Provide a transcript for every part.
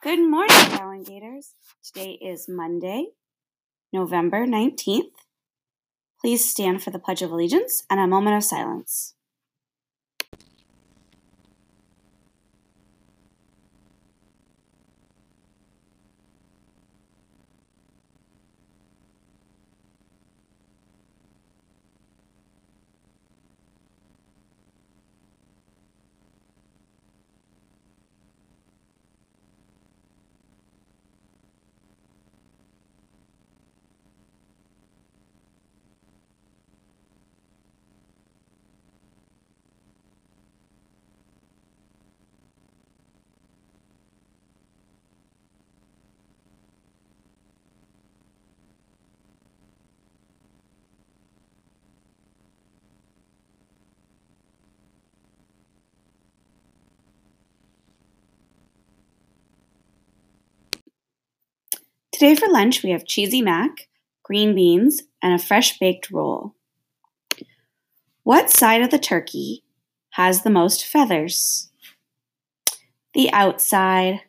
Good morning, Gowan Gators. Today is Monday, November 19th. Please stand for the Pledge of Allegiance and a moment of silence. Today for lunch, we have cheesy mac, green beans, and a fresh baked roll. What side of the turkey has the most feathers? The outside.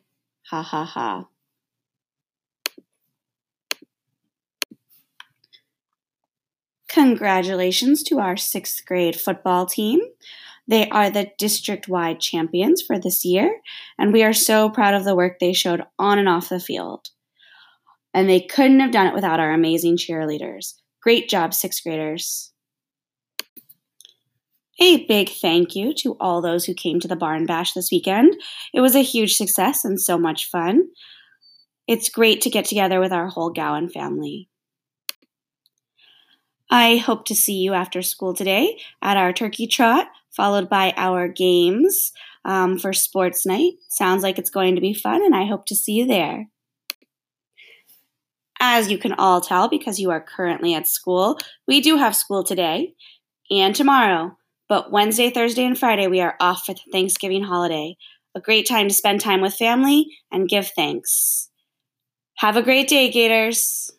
Ha ha ha. Congratulations to our sixth grade football team. They are the district wide champions for this year, and we are so proud of the work they showed on and off the field and they couldn't have done it without our amazing cheerleaders. Great job, sixth graders. A big thank you to all those who came to the Barn Bash this weekend. It was a huge success and so much fun. It's great to get together with our whole Gowan family. I hope to see you after school today at our turkey trot, followed by our games um, for sports night. Sounds like it's going to be fun, and I hope to see you there. As you can all tell, because you are currently at school, we do have school today and tomorrow. But Wednesday, Thursday, and Friday, we are off for the Thanksgiving holiday. A great time to spend time with family and give thanks. Have a great day, Gators.